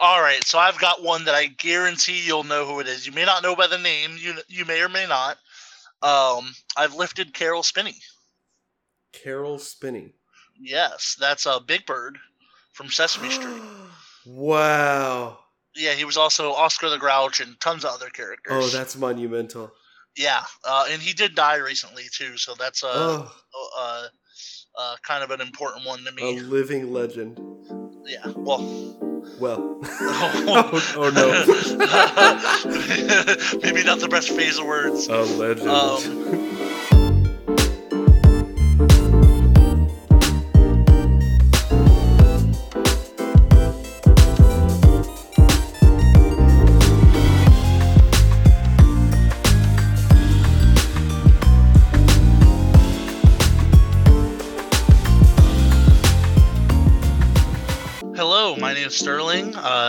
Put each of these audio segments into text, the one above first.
All right, so I've got one that I guarantee you'll know who it is. You may not know by the name. You you may or may not. Um, I've lifted Caroll Spinney. Caroll Spinney. Yes, that's a uh, Big Bird from Sesame Street. wow. Yeah, he was also Oscar the Grouch and tons of other characters. Oh, that's monumental. Yeah, uh, and he did die recently too, so that's uh, Oh, uh, uh, kind of an important one to me. a living legend. yeah, well, Well. oh, oh, no. maybe not the best phase of words. A legend. Um,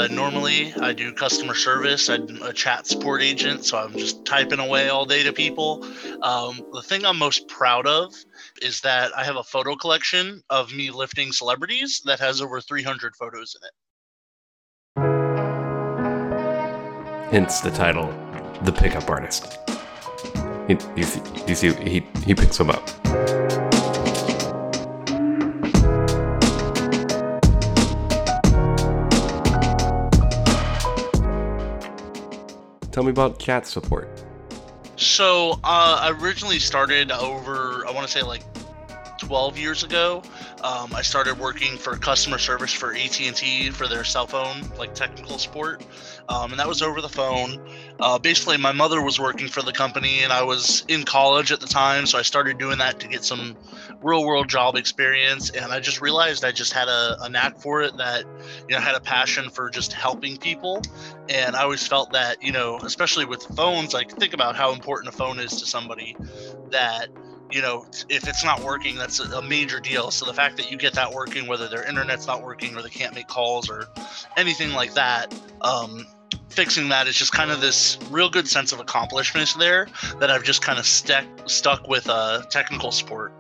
normally, I do customer service. I'm a chat support agent, so I'm just typing away all day to people. Um, the thing I'm most proud of is that I have a photo collection of me lifting celebrities that has over 300 photos in it. Hence the title, The Pickup Artist. You see, he, he picks them up. Tell me about cat support. So uh, I originally started over, I want to say like 12 years ago. Um, I started working for customer service for AT&T for their cell phone, like technical support, um, and that was over the phone. Uh, basically, my mother was working for the company, and I was in college at the time, so I started doing that to get some real-world job experience. And I just realized I just had a, a knack for it, that you know, I had a passion for just helping people, and I always felt that you know, especially with phones, like think about how important a phone is to somebody, that you know, if it's not working, that's a, major deal. So the fact that you get that working, whether their internet's not working or they can't make calls or anything like that, um, fixing that is just kind of this real good sense of accomplishment there that I've just kind of stuck stuck with uh, technical support.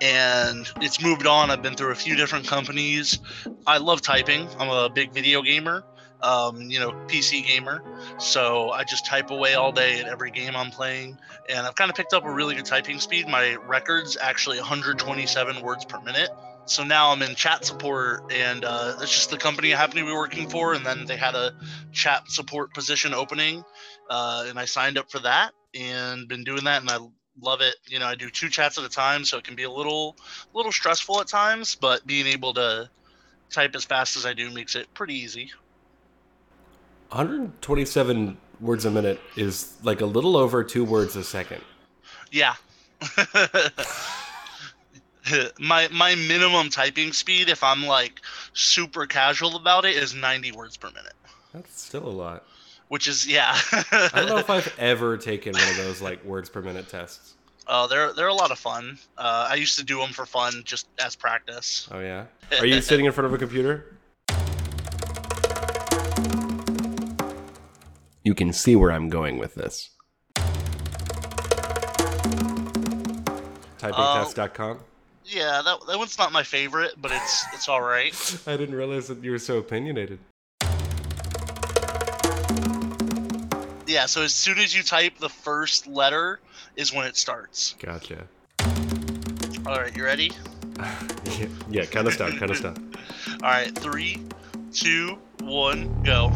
And it's moved on. I've been through a few different companies. I love typing. I'm a big video gamer um, you know, PC gamer. So I just type away all day at every game I'm playing. And I've kind of picked up a really good typing speed. My record's actually 127 words per minute. So now I'm in chat support, and uh, that's just the company I happen to be working for. And then they had a chat support position opening, uh, and I signed up for that and been doing that. And I love it. You know, I do two chats at a time, so it can be a little, a little stressful at times, but being able to type as fast as I do makes it pretty easy. 127 words a minute is like a little over two words a second. Yeah. my my minimum typing speed if I'm like super casual about it is 90 words per minute. That's still a lot. Which is yeah. I don't know if I've ever taken one of those like words per minute tests. Oh, they're they're a lot of fun. Uh, I used to do them for fun, just as practice. Oh yeah. Are you sitting in front of a computer? You can see where I'm going with this. Typingtest.com. Um, yeah, that, that one's not my favorite, but it's it's all right. I didn't realize that you were so opinionated. Yeah, so as soon as you type the first letter is when it starts. Gotcha. All right, you ready? yeah, yeah kind of start, kind of start. All right, three, two, one, go.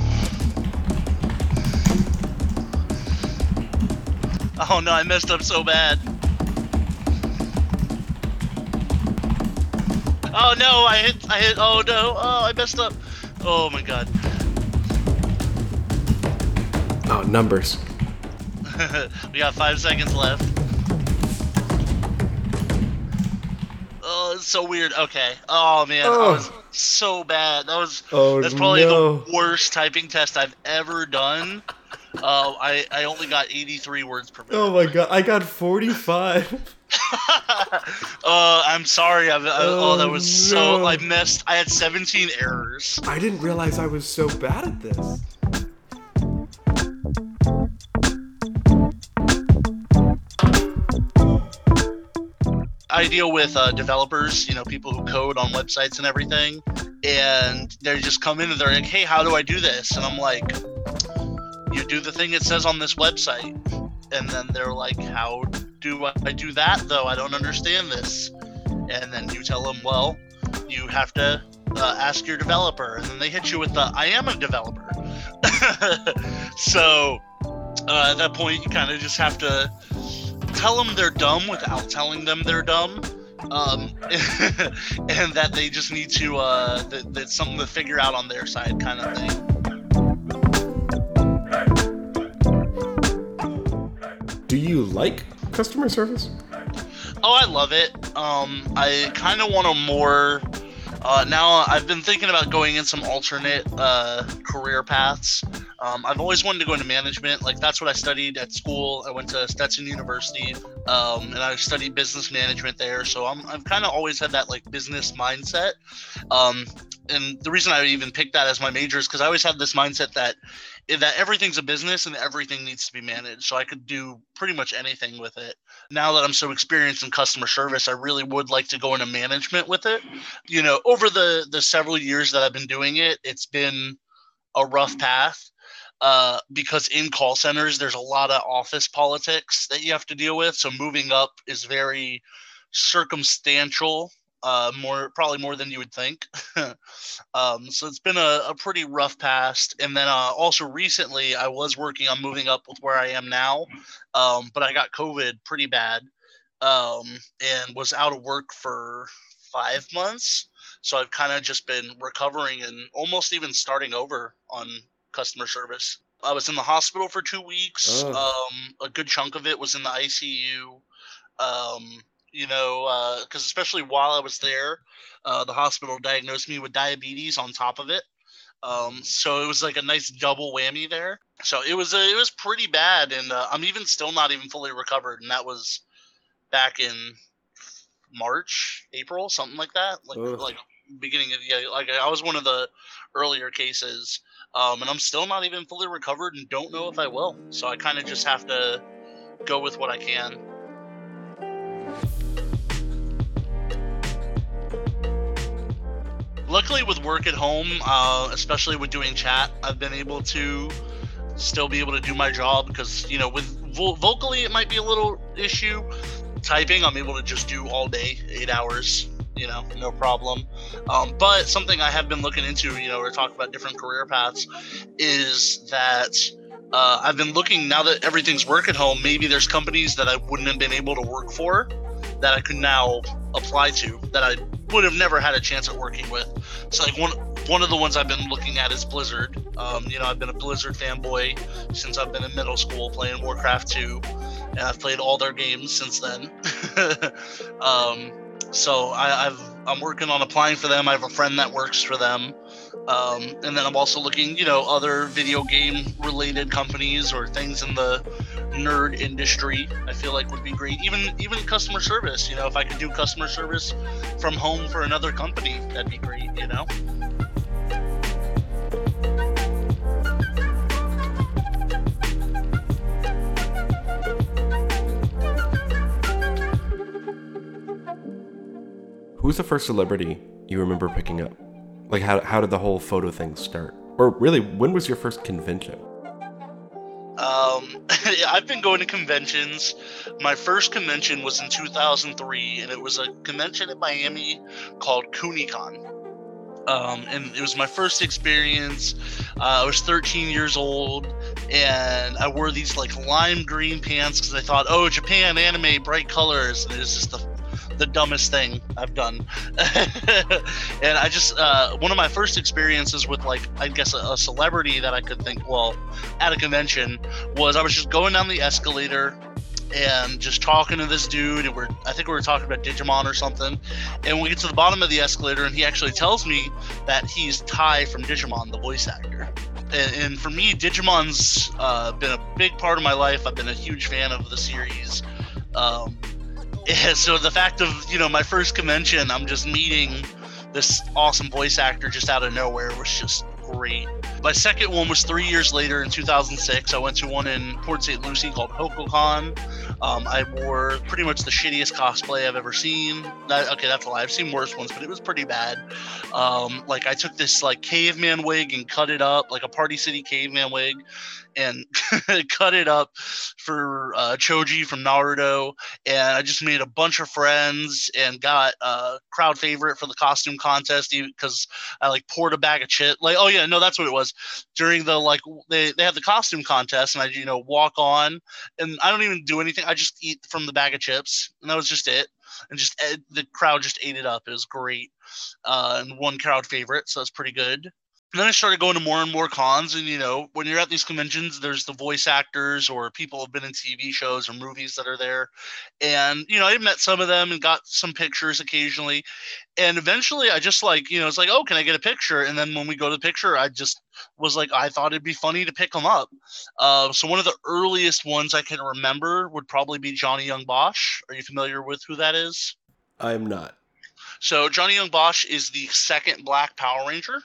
Oh no, I messed up so bad. Oh no, I hit, I hit, oh no, oh, I messed up. Oh my god. Oh, numbers. we got five seconds left. Oh, it's so weird. Okay. Oh man, Oh. I was so bad. That was Oh, that's probably no. the worst typing test I've ever done. Uh, I I only got 83 words per minute. Oh my god, I got 45. uh, I'm sorry. I, I, oh, that Oh, was so. I missed. I had 17 errors. I didn't realize I was so bad at this. I deal with uh, developers, you know, people who code on websites and everything. and they just come in and they're like, "Hey, how do I do this?" And I'm like, "You do the thing it says on this website." And then they're like, "How do I do that though? I don't understand this." And then you tell them, "Well, you have to uh, ask your developer," and then they hit you with the, "I am a developer." so uh, at that point, you kind of just have to tell them they're dumb without telling them they're dumb. Um, and that they just need to, uh, that, that's something to figure out on their side, kind of thing. Do you like customer service? Oh, I love it. Um, I kind of want a more. Uh, now I've been thinking about going in some alternate uh, career paths. Um, I've always wanted to go into management. Like that's what I studied at school. I went to Stetson University, um, and I studied business management there. So I'm, I've kind of always had that like business mindset. Um, and the reason I even picked that as my major is because I always had this mindset that that everything's a business and everything needs to be managed. So I could do pretty much anything with it. Now that I'm so experienced in customer service, I really would like to go into management with it. You know, over the the several years that I've been doing it, it's been a rough path. Uh, because in call centers, there's a lot of office politics that you have to deal with. So moving up is very circumstantial uh, more probably more than you would think. um, so it's been a, a, pretty rough past. And then uh, also recently, I was working on moving up with where I am now, um, but I got COVID pretty bad um, and was out of work for five months. So I've kind of just been recovering and almost even starting over on customer service. I was in the hospital for two weeks. Oh. Um, a good chunk of it was in the ICU. Um, you know, because uh, especially while I was there, uh, the hospital diagnosed me with diabetes on top of it. Um, so it was like a nice double whammy there. So it was uh, it was pretty bad, and uh, I'm even still not even fully recovered, and that was back in March, April, something like that, like Ugh. like beginning of yeah, like I was one of the earlier cases, um, and I'm still not even fully recovered, and don't know if I will. So I kind of just have to go with what I can. Luckily with work at home uh, especially with doing chat i've been able to still be able to do my job because you know with vo- vocally it might be a little issue. Typing i'm able to just do all day eight hours you know no problem. Um, but something i have been looking into you know we're talking about different career paths is that uh, i've been looking now that everything's work at home maybe there's companies that i wouldn't have been able to work for that i could now apply to that i would have never had a chance at working with. So like one one of the ones I've been looking at is Blizzard. Um, you know, I've been a Blizzard fanboy since I've been in middle school playing Warcraft 2, and I've played all their games since then. um, so I, I've I'm working on applying for them. I have a friend that works for them. Um, and then I'm also looking, you know, other video game related companies or things in the nerd industry. I feel like would be great. Even even customer service. You know, if I could do customer service from home for another company, that'd be great. You know. Who's the first celebrity you remember picking up? Like, how, how did the whole photo thing start? Or really, when was your first convention? Um, I've been going to conventions. My first convention was in 2003, and it was a convention in Miami called CoonieCon. Um, and it was my first experience. Uh, I was 13 years old, and I wore these like lime green pants because I thought, oh, Japan anime, bright colors. And it was just the the dumbest thing I've done. and I just uh, one of my first experiences with like I guess a, a, celebrity that I could think well at a convention was I was just going down the escalator and just talking to this dude and we're I think we were talking about Digimon or something. And we get to the bottom of the escalator and he actually tells me that he's Tai from Digimon the voice actor. And, and for me Digimon's uh, been a big part of my life. I've been a huge fan of the series. Um, yeah, so the fact of you know my first convention, I'm just meeting this awesome voice actor just out of nowhere was just great. My second one was three years later in 2006. I went to one in Port St. Lucie called HoCoCon. Um, I wore pretty much the shittiest cosplay I've ever seen. That, okay, that's a lie. I've seen worse ones, but it was pretty bad. Um, like I took this like caveman wig and cut it up like a Party City caveman wig, and cut it up for uh, Choji from Naruto. And I just made a bunch of friends and got a crowd favorite for the costume contest because I like poured a bag of chip. Like, oh yeah, no, that's what it was. During the like they they had the costume contest, and I you know walk on, and I don't even do anything. I just eat from the bag of chips, and that was just it. And just eh, the crowd just ate it up. It was great, uh, and one crowd favorite, so that's pretty good and then I started going to more and more cons. And, you know, when you're at these conventions, there's the voice actors or people have been in TV shows or movies that are there. And, you know, I met some of them and got some pictures occasionally. And eventually I just like, you know, it's like, oh, can I get a picture? And then when we go to the picture, I just was like, I thought it'd be funny to pick them up. Uh, so one of the earliest ones I can remember would probably be Johnny Yong Bosch. Are you familiar with who that is? I'm not. So Johnny Yong Bosch is the second Black Power Ranger.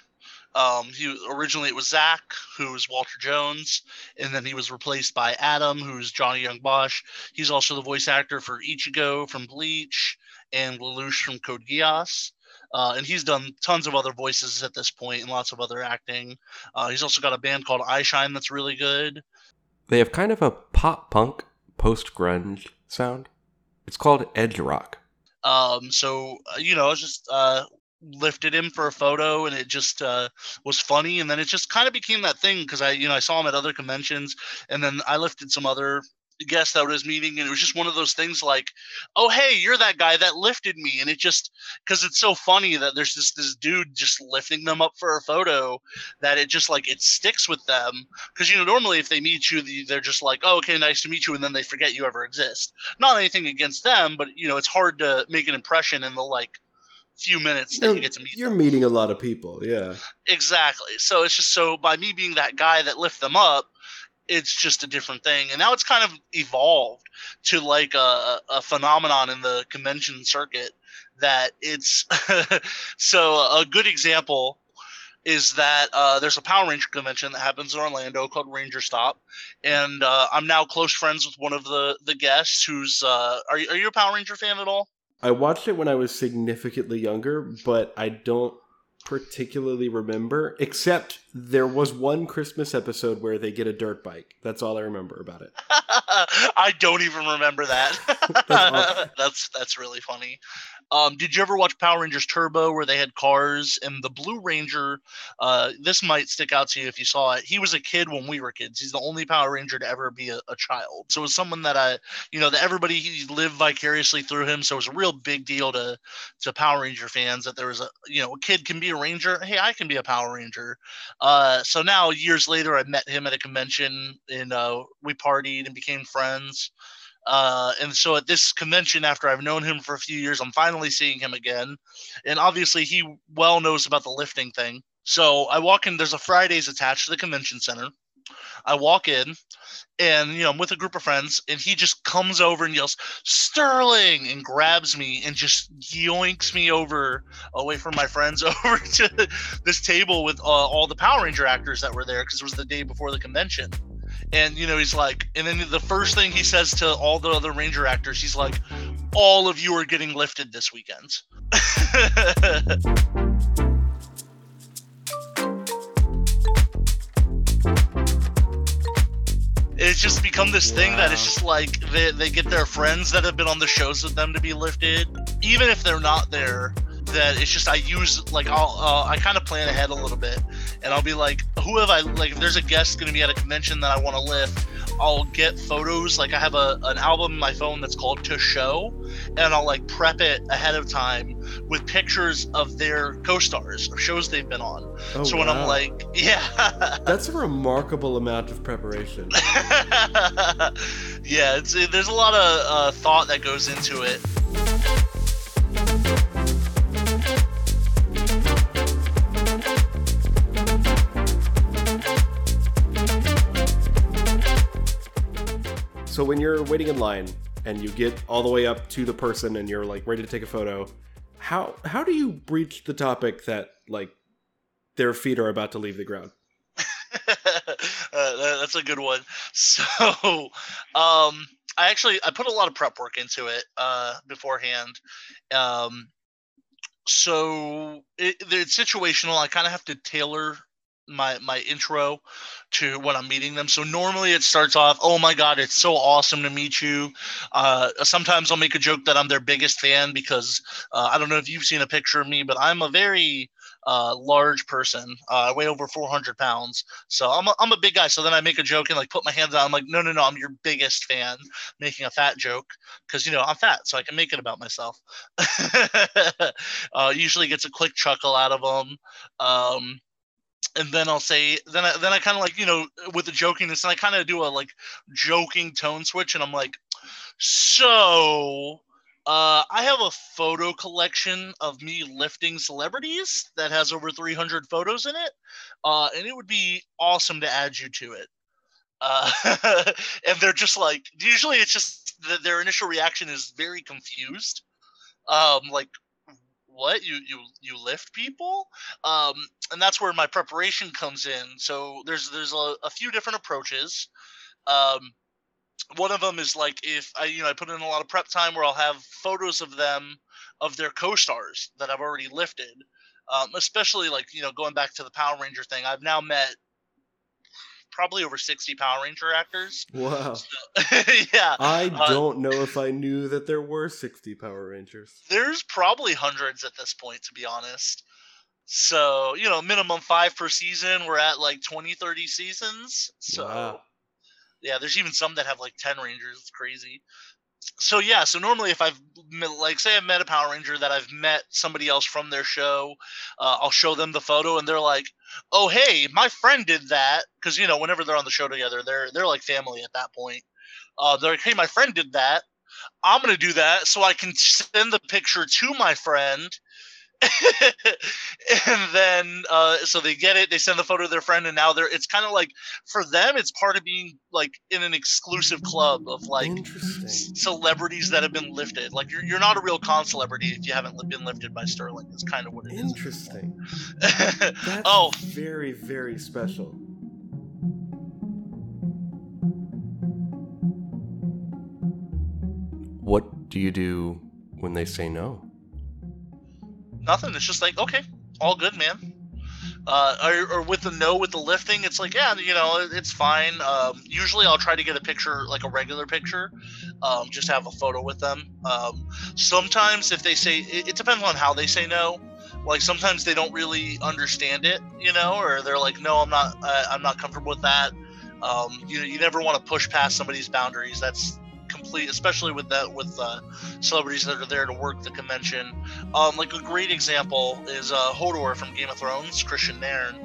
Um, he originally it was Zach, who was Walter Jones, and then he was replaced by Adam, who's Johnny Yong Bosch. He's also the voice actor for Ichigo from Bleach and Lelouch from Code Geass. Uh, and he's done tons of other voices at this point and lots of other acting. Uh, he's also got a band called Eyeshine that's really good. They have kind of a pop punk post grunge sound. It's called edge rock. Um, so uh, you know, it's just uh, lifted him for a photo and it just uh, was funny and then it just kind of became that thing because i you know i saw him at other conventions and then i lifted some other guests out that was meeting and it was just one of those things like oh hey you're that guy that lifted me and it just because it's so funny that there's this this dude just lifting them up for a photo that it just like it sticks with them because you know normally if they meet you they're just like oh okay nice to meet you and then they forget you ever exist. Not anything against them but you know it's hard to make an impression in the like few minutes that you get to meet. You're them. meeting a lot of people, yeah. Exactly. So it's just so by me being that guy that lift them up, it's just a different thing. And now it's kind of evolved to like a, a phenomenon in the convention circuit that it's so a good example is that uh, there's a Power Ranger convention that happens in Orlando called Ranger Stop, and uh, I'm now close friends with one of the the guests. Who's uh, are you, are you a Power Ranger fan at all? I watched it when I was significantly younger, but I don't particularly remember, except there was one Christmas episode where they get a dirt bike. That's all I remember about it. I don't even remember that. that's, awesome. that's that's really funny. Um, did you ever watch Power Rangers Turbo where they had cars and the Blue Ranger? Uh, this might stick out to you if you saw it. He was a kid when we were kids. He's the only Power Ranger to ever be a, a child. So it was someone that I, you know, that everybody he lived vicariously through him. So it was a real big deal to to Power Ranger fans that there was a, you know, a kid can be a Ranger. Hey, I can be a Power Ranger. Uh, so now years later, I met him at a convention and uh, we partied and became friends. Uh, and so at this convention, after I've known him for a few years, I'm finally seeing him again. And obviously, he well knows about the lifting thing. So I walk in, there's a Fridays attached to the convention center. I walk in and you know I'm with a group of friends and he just comes over and yells Sterling and grabs me and just yoinks me over away from my friends over to this table with uh, all the Power Ranger actors that were there because it was the day before the convention and you know he's like and then the first thing he says to all the other ranger actors he's like all of you are getting lifted this weekend. It's just become this thing wow. that it's just like they, they get their friends that have been on the shows with them to be lifted. Even if they're not there that it's just I use like I'll uh, I kind of plan ahead a little bit, and I'll be like, who have I like? If there's a guest going to be at a convention that I want to lift, I'll get photos. Like I have a an album in my phone that's called To Show, and I'll like prep it ahead of time with pictures of their co-stars or shows they've been on. Oh, so wow. when I'm like, yeah, that's a remarkable amount of preparation. yeah, it's there's a lot of uh, thought that goes into it. So when you're waiting in line and you get all the way up to the person and you're like ready to take a photo, how how do you breach the topic that like their feet are about to leave the ground? uh, that's a good one. So, um, I actually I put a lot of prep work into it uh, beforehand. Um, so it, it's situational. I kind of have to tailor my my intro to when I'm meeting them. So normally it starts off, "Oh my god, it's so awesome to meet you." Uh, sometimes I'll make a joke that I'm their biggest fan because uh, I don't know if you've seen a picture of me, but I'm a very uh, large person. Uh, I weigh over 400 pounds, so I'm a, I'm a big guy. So then I make a joke and like put my hands out. I'm like, no, no, no, I'm your biggest fan, making a fat joke because you know I'm fat, so I can make it about myself. uh, usually gets a quick chuckle out of them. Um, and then I'll say, then I, then I kind of like, you know, with the jokingness, and I kind of do a like joking tone switch, and I'm like, so uh, I have a photo collection of me lifting celebrities that has over 300 photos in it, uh, and it would be awesome to add you to it. Uh, and they're just like, usually it's just the, their initial reaction is very confused. Um, like, what you you you lift people? Um and that's where my preparation comes in. So there's there's a, a few different approaches. Um one of them is like if I you know I put in a lot of prep time where I'll have photos of them of their co-stars that I've already lifted. Um, especially like you know going back to the Power Ranger thing, I've now met probably over 60 Power Ranger actors. Wow. So, yeah. I uh, don't know if I knew that there were 60 Power Rangers. There's probably hundreds at this point, to be honest. So, you know, minimum five per season. We're at like 20, 30 seasons. So, Wow. yeah, there's even some that have like 10 Rangers. It's crazy. So, yeah, so normally if I've, met- like, say I've met a Power Ranger that I've met somebody else from their show, uh, I'll show them the photo and they're like, oh, hey, my friend did that. Because, you know, whenever they're on the show together, they're, they're like family at that point. Uh, they're like, hey, my friend did that. I'm to do that so I can send the picture to my friend. and then uh, so they get it they send the photo to their friend and now they're it's kind of like for them it's part of being like in an exclusive club of like celebrities that have been lifted like you're, you're not a real con celebrity if you haven't been lifted by sterling is kind of what it is Interesting. That's oh very, very special. What do you do when they say no? Nothing. It's just like okay all good man. Uh, or, or with the no with the lifting it's like yeah you know it's fine. Um, usually i'll try to get a picture like a regular picture um, just have a photo with them. Um, sometimes if they say it, it depends on how they say no. Like sometimes they don't really understand it you know or they're like no i'm not uh, i'm not comfortable with that. Um, you, you never want to push past somebody's boundaries. That's complete especially with that with uh, celebrities that are there to work the convention um, like a great example is uh, Hodor from Game of Thrones, Kristian Nairn.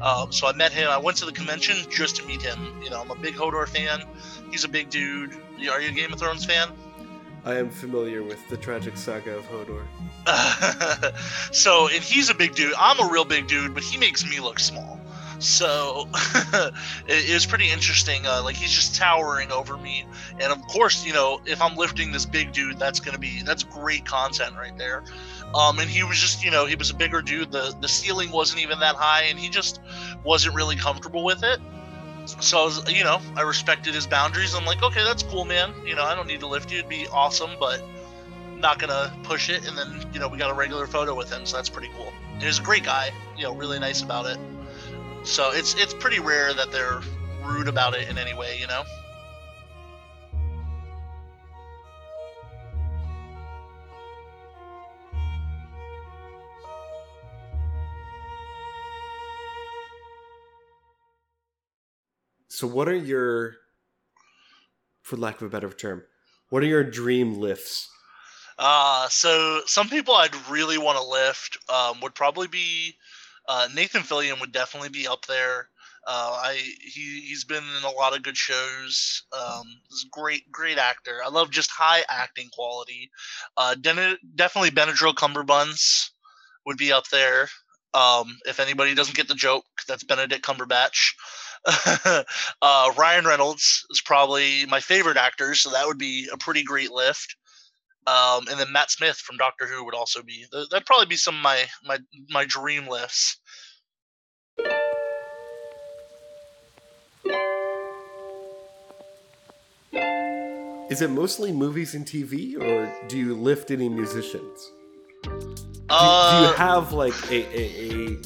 Um, so I met him. I went to the convention just to meet him. You know, I'm a big Hodor fan. He's a big dude. Are you a Game of Thrones fan? I am familiar with the tragic saga of Hodor. so, and he's a big dude. I'm a real big dude, but he makes me look small. So it, it was pretty interesting. Uh, like he's just towering over me, and of course, you know, if I'm lifting this big dude, that's gonna be that's great content right there. Um, and he was just, you know, he was a bigger dude. The the ceiling wasn't even that high, and he just wasn't really comfortable with it. So I was, you know, I respected his boundaries. I'm like, okay, that's cool, man. You know, I don't need to lift you. It'd be awesome, but not gonna push it. And then, you know, we got a regular photo with him, so that's pretty cool. He's a great guy. You know, really nice about it. So it's it's pretty rare that they're rude about it in any way. You know. So, what are your, for lack of a better term, what are your dream lifts? Uh, so some people I'd really want to lift um, would probably be uh, Nathan Fillion would definitely be up there. Uh, I he he's been in a lot of good shows. Um, he's great great actor. I love just high acting quality. Uh, Den- definitely Benadryl Cumberbuns would be up there. Um, if anybody doesn't get the joke, that's Benedict Cumberbatch. uh, Ryan Reynolds is probably my favorite actor, so that would be a pretty great lift. Um, and then Matt Smith from Doctor Who would also be. That'd probably be some of my my my dream lists. Is it mostly movies and TV, or do you lift any musicians? Uh, do, do, you uh. have like a, a, a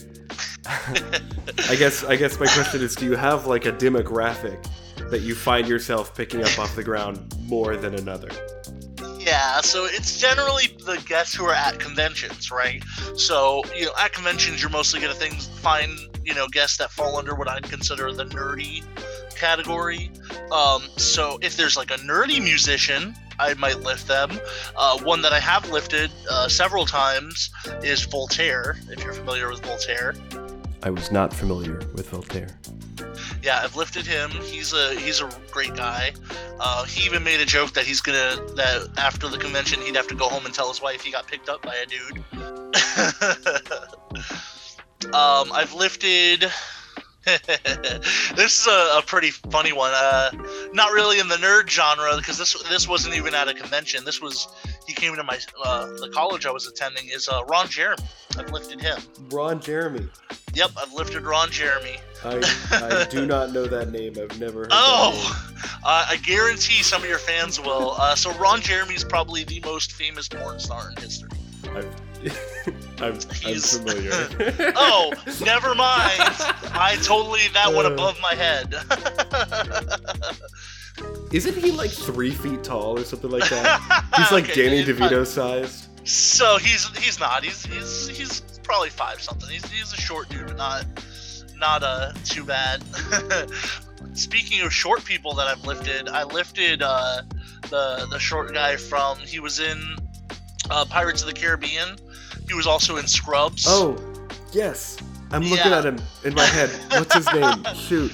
I guess I guess my question is: Do you have like a demographic that you find yourself picking up off the ground more than another? Yeah, so it's generally the guests who are at conventions, right? So, you know, at conventions, you're mostly going to things find, you know, guests that fall under what I'd consider the nerdy category. Um, so if there's like a nerdy musician, I might lift them. Uh, one that I have lifted uh, several times is Voltaire, if you're familiar with Voltaire. I was not familiar with Voltaire. Yeah, I've lifted him. He's a he's a great guy. Uh, he even made a joke that he's gonna that after the convention he'd have to go home and tell his wife he got picked up by a dude. um, I've lifted. this is a, a pretty funny one. Uh, not really in the nerd genre because this this wasn't even at a convention. This was he came to my uh, the college I was attending. Is uh, Ron Jeremy. I've lifted him. Ron Jeremy. Yep, I've lifted Ron Jeremy. I, I do not know that name. I've never heard Oh, uh, I guarantee some of your fans will. Uh, so Ron Jeremy's probably the most famous porn star in history. I've, I'm, I'm He's- familiar. Oh, never mind. I totally that went Uh. above my head. Isn't he like three feet tall or something like that? He's like Okay, Danny DeVito sized. So he's he's not. He's he's he's probably five something. He's he's a short dude, but not not uh too bad. Speaking of short people that I've lifted, I lifted uh, the the short guy from he was in uh, Pirates of the Caribbean. He was also in Scrubs. Oh, yes. I'm looking Yeah. at him in my head. What's his name? Shoot.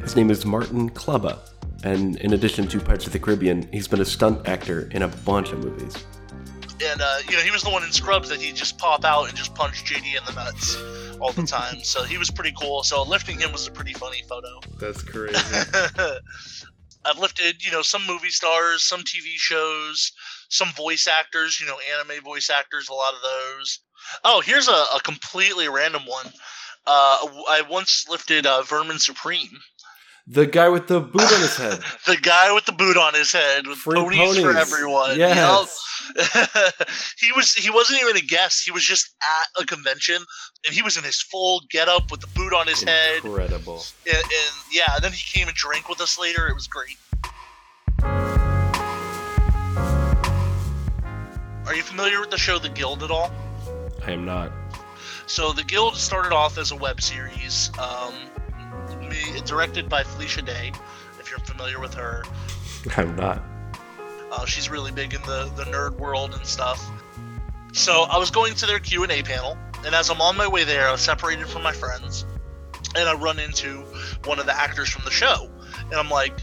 His name is Martin Klebba. And in addition to Pirates of the Caribbean, he's been a stunt actor in a bunch of movies. And uh, you know he was the one in Scrubs that he just pop out and just punch JD in the nuts all the time. so he was pretty cool. So lifting him was a pretty funny photo. That's crazy. I've lifted, you know, some movie stars, some TV shows, some voice actors, you know, anime voice actors, a lot of those. Oh, here's a, a completely random one. Uh, I once lifted uh, Vermin Supreme, the guy with the boot on his head. the guy with the boot on his head with Free ponies, for everyone. Yes. He was he wasn't even a guest. He was just at a convention, and he was in his full get up with the boot on his head. Incredible. and, and yeah, and then he came and drank with us later. It was great. Are you familiar with the show The Guild at all? I am not. So The Guild started off as a web series, um, directed by Felicia Day. If you're familiar with her, I'm not. uh, she's really big in the, the nerd world and stuff. So I was going to their Q and A panel, and as I'm on my way there, I was separated from my friends, and I run into one of the actors from the show, and I'm like,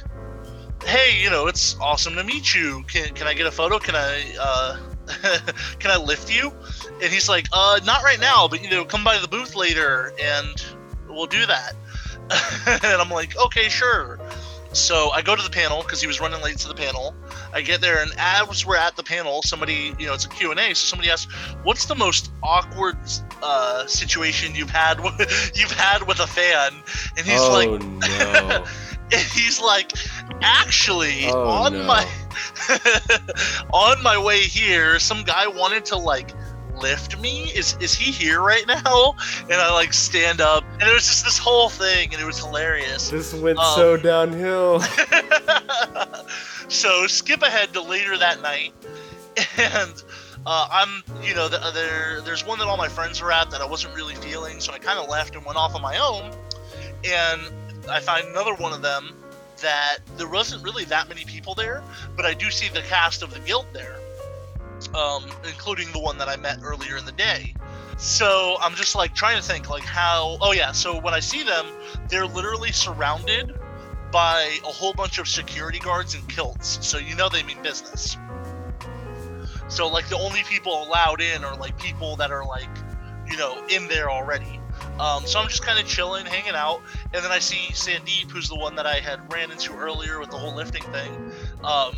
"Hey, you know, it's awesome to meet you. Can can I get a photo? Can I uh, can I lift you?" And he's like, "Uh, not right now, but you know, come by the booth later, and we'll do that." and I'm like, "Okay, sure." So I go to the panel because he was running late to the panel. I get there, and as we're at the panel, somebody, you know, it's a Q&A, so somebody asks, what's the most awkward uh, situation you've had with, you've had with a fan? And he's oh like, no. and he's like, actually, Oh, on no. my on my way here, some guy wanted to like lift me. Is is he here right now? And I like stand up, and it was just this whole thing, and it was hilarious. this went Um, so downhill. so skip ahead to later that night, and uh, I'm, you know, the, there there's one that all my friends were at that I wasn't really feeling, so I kind of left and went off on my own, and I find another one of them that there wasn't really that many people there, but I do see the cast of the guild there, um, including the one that I met earlier in the day. So I'm just like trying to think like how. Oh yeah, so when I see them, they're literally surrounded by a whole bunch of security guards in kilts, so you know they mean business. So like the only people allowed in are like people that are like, you know, in there already. Um, so I'm just kind of chilling, hanging out, and then I see Sandeep, who's the one that I had ran into earlier with the whole lifting thing, um,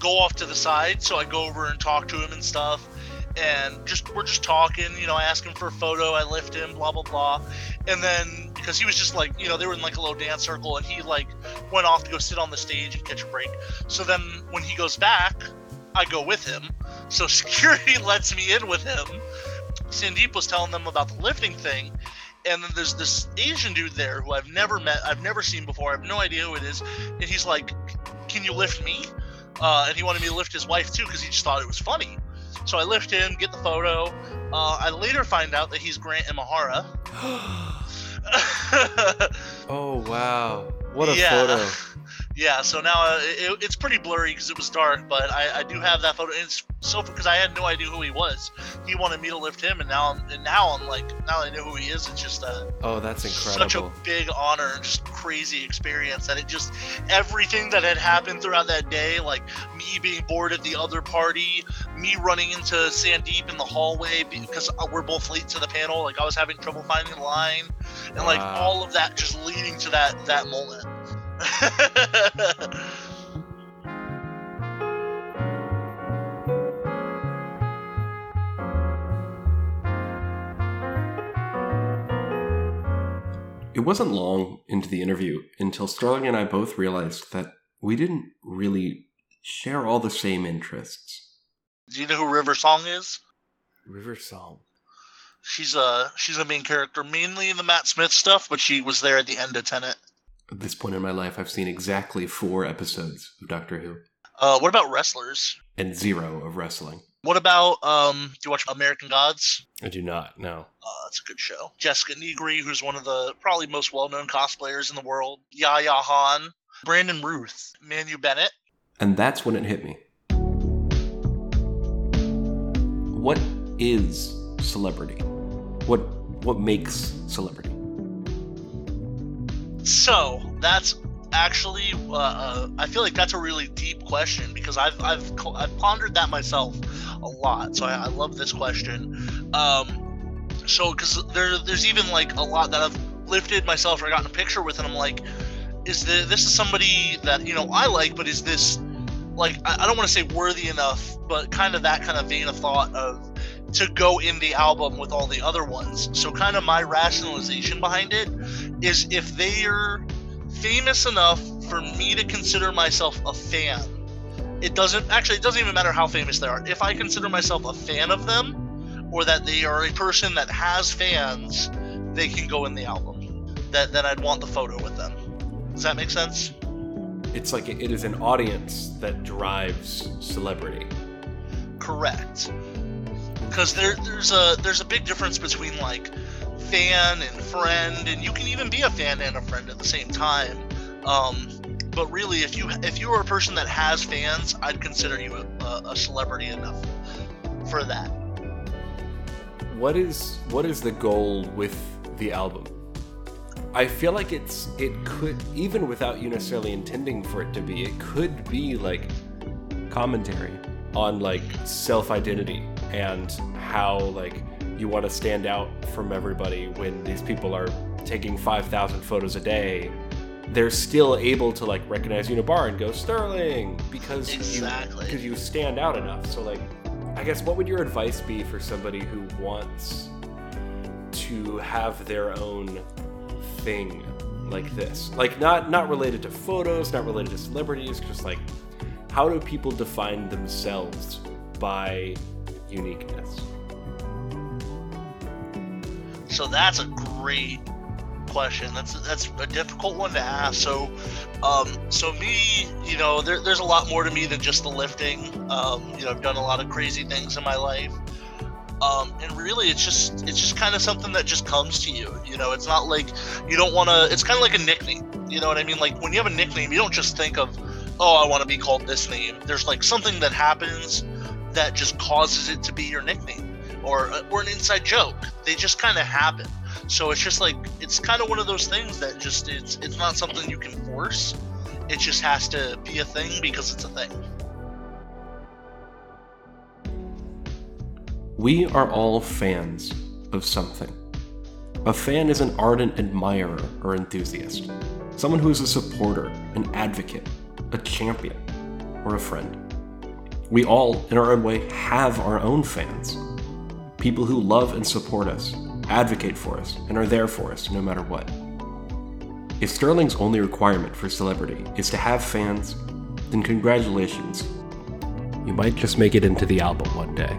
go off to the side. So I go over and talk to him and stuff, and just we're just talking. You know, I ask him for a photo, I lift him, blah blah blah, and then because he was just like, you know, they were in like a little dance circle, and he like went off to go sit on the stage and catch a break. So then when he goes back, I go with him. So security lets me in with him. Sandeep was telling them about the lifting thing, and then there's this Asian dude there who I've never met, I've never seen before, I have no idea who it is, and he's like, "Can you lift me?" Uh, and he wanted me to lift his wife too because he just thought it was funny. So I lift him, get the photo. Uh, I later find out that he's Grant Imahara. oh wow! What a Yeah. photo! yeah, so now uh, it, it's pretty blurry because it was dark, but I, I do have that photo. And it's so because I had no idea who he was. He wanted me to lift him, and now I'm, and now I'm like now I know who he is. It's just a Oh, that's incredible. such a big honor and just crazy experience that it just everything that had happened throughout that day like me being bored at the other party me running into sandeep in the hallway because uh, we're both late to the panel like i was having trouble finding the line and like Wow. all of that just leading to that that moment It wasn't long into the interview until Sterling and I both realized that we didn't really share all the same interests. do you know who river song is River Song. she's a she's a main character mainly in the matt smith stuff but she was there at the end of Tennant At this point in my life, I've seen exactly four episodes of Doctor Who uh, what about wrestlers and zero of wrestling. What about um? Do you watch American Gods? I do not No. Uh, that's a good show. Jessica Negri, who's one of the probably most well-known cosplayers in the world. Yaya Han, Brandon Routh, Manu Bennett. And that's when it hit me. What is celebrity? What what makes celebrity? So that's actually, uh, uh, I feel like that's a really deep question because I've I've I've pondered that myself a lot. So I, I love this question. Um, so because there there's even like a lot that I've lifted myself or gotten a picture with, and I'm like, is the this is somebody that you know I like, but is this like I, I don't want to say worthy enough, but kind of that kind of vein of thought of to go in the album with all the other ones. So kind of my rationalization behind it is if they're famous enough for me to consider myself a fan. It doesn't actually it doesn't even matter how famous they are. If I consider myself a fan of them or that they are a person that has fans, they can go in the album. That then I'd want the photo with them. Does that make sense? It's like it is an audience that drives celebrity. Correct. Because there, there's a there's a big difference between like fan and friend, and you can even be a fan and a friend at the same time. Um, but really, if you if you are a person that has fans, I'd consider you a, a celebrity enough for that. What is what is the goal with the album? I feel like it's it could even without you necessarily intending for it to be, it could be like commentary on like self-identity and how like you want to stand out from everybody when these people are taking 5000 photos a day they're still able to like recognize Unibar and go Sterling because Exactly. you because you stand out enough. So like, I guess what would your advice be for somebody who wants to have their own thing like this? Like not not related to photos, not related to celebrities, just like how do people define themselves by uniqueness? So that's a great question. That's that's a difficult one to ask. So, um, so me, you know, there, there's a lot more to me than just the lifting. Um, you know, I've done a lot of crazy things in my life. Um, and really, it's just it's just kind of something that just comes to you. You know, it's not like you don't want to. It's kind of like a nickname. You know what I mean? Like when you have a nickname, you don't just think of, oh, I want to be called this name. There's like something that happens that just causes it to be your nickname, or uh, or an inside joke. They just kind of happen. So it's just like it's kind of one of those things that just it's it's not something you can force. It just has to be a thing because it's a thing. We are all fans of something. A fan is an ardent admirer or enthusiast, someone who is a supporter, an advocate, a champion, or a friend. We all, in our own way, have our own fans. People who love and support us, advocate for us, and are there for us no matter what. If Sterling's only requirement for celebrity is to have fans, then congratulations. You might just make it into the album one day.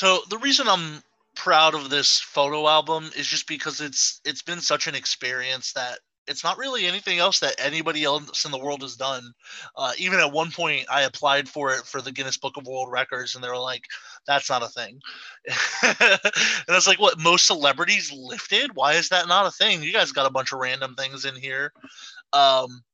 So the reason I'm proud of this photo album is just because it's it's been such an experience that it's not really anything else that anybody else in the world has done. Uh, even at one point, I applied for it for the Guinness Book of World Records, and they were like, "That's not a thing." and I was like, "What? Most celebrities lifted? Why is that not a thing? You guys got a bunch of random things in here." Um,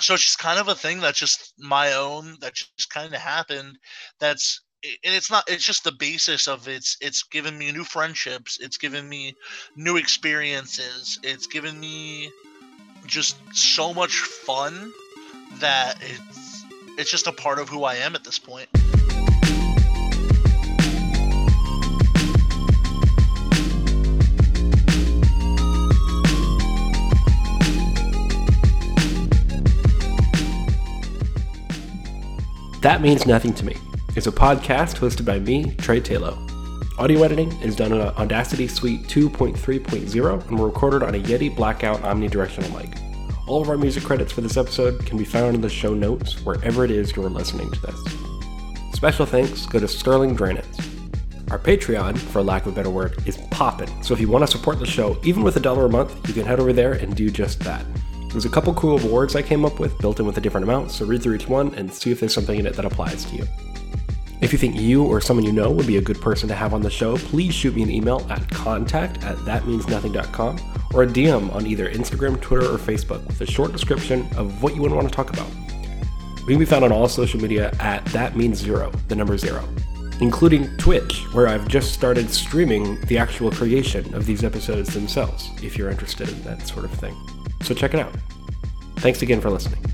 so it's just kind of a thing that's just my own that just kind of happened. That's and it's not it's just the basis of it's it's given me new friendships it's given me new experiences it's given me just so much fun that it's it's just a part of who I am at this point. That Means Nothing to Me is a podcast hosted by me, Trey Taylor. Audio editing is done on Audacity Suite 2.3.0 and were recorded on a Yeti Blackout omnidirectional mic. All of our music credits for this episode can be found in the show notes wherever it is you're listening to this. Special thanks go to Sterling Dranitz. Our Patreon, for lack of a better word, is poppin'. So if you want to support the show, even with a dollar a month, you can head over there and do just that. There's a couple cool awards I came up with built in with a different amount, so read through each one and see if there's something in it that applies to you. If you think you or someone you know would be a good person to have on the show, please shoot me an email at contact at thatmeansnothing.com or a DM on either Instagram, Twitter, or Facebook with a short description of what you would want to talk about. We can be found on all social media at that means zero, the number zero, including Twitch, where I've just started streaming the actual creation of these episodes themselves, if you're interested in that sort of thing. So check it out. Thanks again for listening.